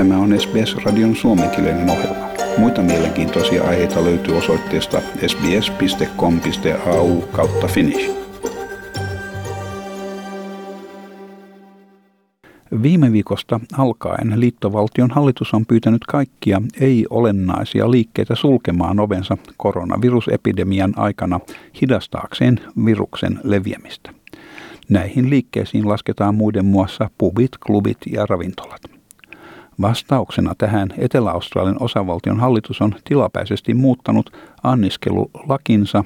Tämä on SBS-radion suomenkielinen ohjelma. Muita mielenkiintoisia aiheita löytyy osoitteesta sbs.com.au kautta finnish. Viime viikosta alkaen liittovaltion hallitus on pyytänyt kaikkia ei-olennaisia liikkeitä sulkemaan ovensa koronavirusepidemian aikana hidastaakseen viruksen leviämistä. Näihin liikkeisiin lasketaan muiden muassa pubit, klubit ja ravintolat. Vastauksena tähän Etelä-Australian osavaltion hallitus on tilapäisesti muuttanut anniskelulakinsa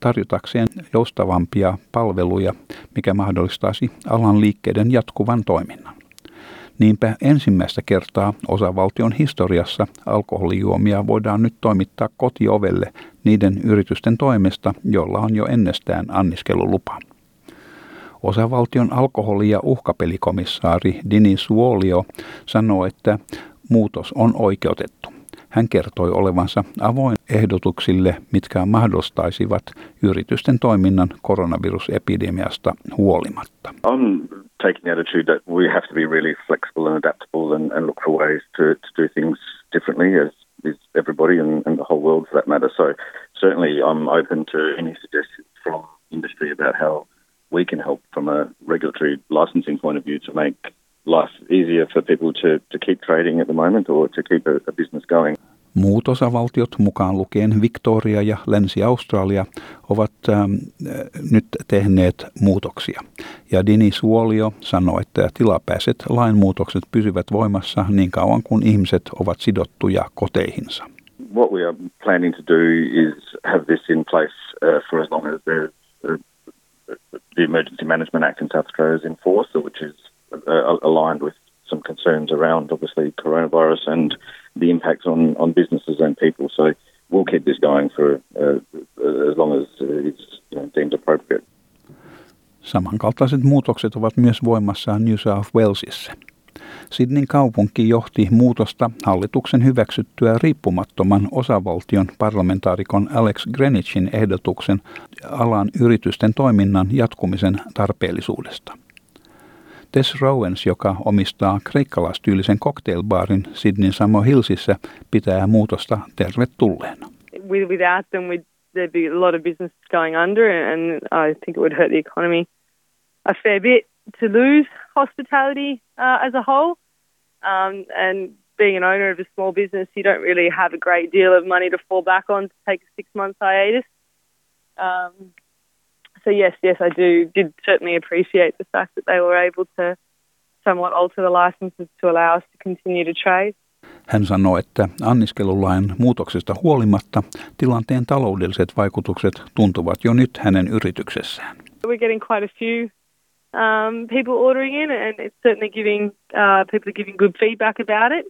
tarjotakseen joustavampia palveluja, mikä mahdollistaisi alan liikkeiden jatkuvan toiminnan. Niinpä ensimmäistä kertaa osavaltion historiassa alkoholijuomia voidaan nyt toimittaa kotiovelle niiden yritysten toimesta, jolla on jo ennestään anniskelulupa. Osavaltion alkoholi- ja uhkapelikomissaari Dini Suolio sanoo, että muutos on oikeutettu. Hän kertoi olevansa avoin ehdotuksille, mitkä mahdollistaisivat yritysten toiminnan koronavirusepidemiasta huolimatta. I'm taking the attitude that we have to be really flexible and adaptable and, and look for ways to, to do things differently as is everybody and, and the whole world for that matter. So certainly I'm open to any suggestions from industry about how we can help from a regulatory licensing point of view to make life easier for people to, to keep trading at the moment or to keep a, a business going. Muut osavaltiot, mukaan lukien Victoria ja Länsi-Australia, ovat ähm, nyt tehneet muutoksia. Ja Dini Suolio sanoi, että tilapäiset lainmuutokset pysyvät voimassa niin kauan kuin ihmiset ovat sidottuja koteihinsa. What we are planning to do is have this in place uh, for as long as there's the Emergency Management Act in South Australia is in force, which is uh, aligned with some concerns around obviously coronavirus and the impacts on, on businesses and people. So we'll keep this going for uh, as long as it's you know, deemed appropriate. Samankaltaiset muutokset ovat myös voimassa New South Walesissa. Sydneyn kaupunki johti muutosta hallituksen hyväksyttyä riippumattoman osavaltion parlamentaarikon Alex Greenwichin ehdotuksen alan yritysten toiminnan jatkumisen tarpeellisuudesta. Tess Rowens, joka omistaa kreikkalaistyylisen cocktailbaarin Sydneyn Samo Hillsissä, pitää muutosta tervetulleena. Without them, there'd be a lot of business going under and I think it would hurt the economy a fair bit to lose hospitality uh, as a whole. Um, and being an owner of a small business, you don't really have a great deal of money to fall back on to take a six month hiatus. Um, so yes, yes, I do did certainly appreciate the fact that they were able to somewhat alter the licenses to allow us to continue to trade. Hän sanoi, että anniskelulain muutoksesta huolimatta tilanteen taloudelliset vaikutukset tuntuvat jo nyt hänen yrityksessään. We're getting quite a few um, people ordering in, and it's certainly giving uh, people are giving good feedback about it.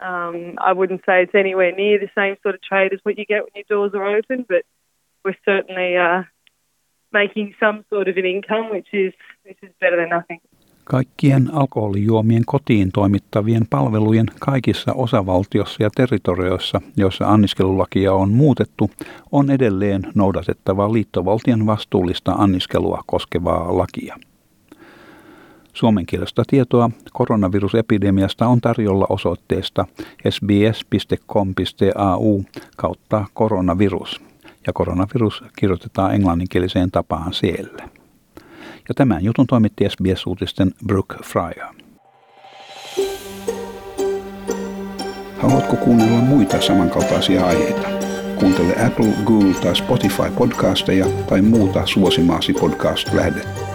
Um, I wouldn't say it's anywhere near the same sort of trade as what you get when your doors are open, but we're certainly uh, making some sort of an income, which is, which is better than nothing. Kaikkien alkoholijuomien kotiin toimittavien palvelujen kaikissa osavaltiossa ja territorioissa, joissa anniskelulakia on muutettu, on edelleen noudatettava liittovaltion vastuullista anniskelua koskevaa lakia. Suomenkielistä tietoa koronavirusepidemiasta on tarjolla osoitteesta sbs.com.au kautta koronavirus ja koronavirus kirjoitetaan englanninkieliseen tapaan siellä. Ja tämän jutun toimitti SBS-uutisten Brooke Fryer. Haluatko kuunnella muita samankaltaisia aiheita? Kuuntele Apple, Google tai Spotify podcasteja tai muuta suosimaasi podcast-lähdettä.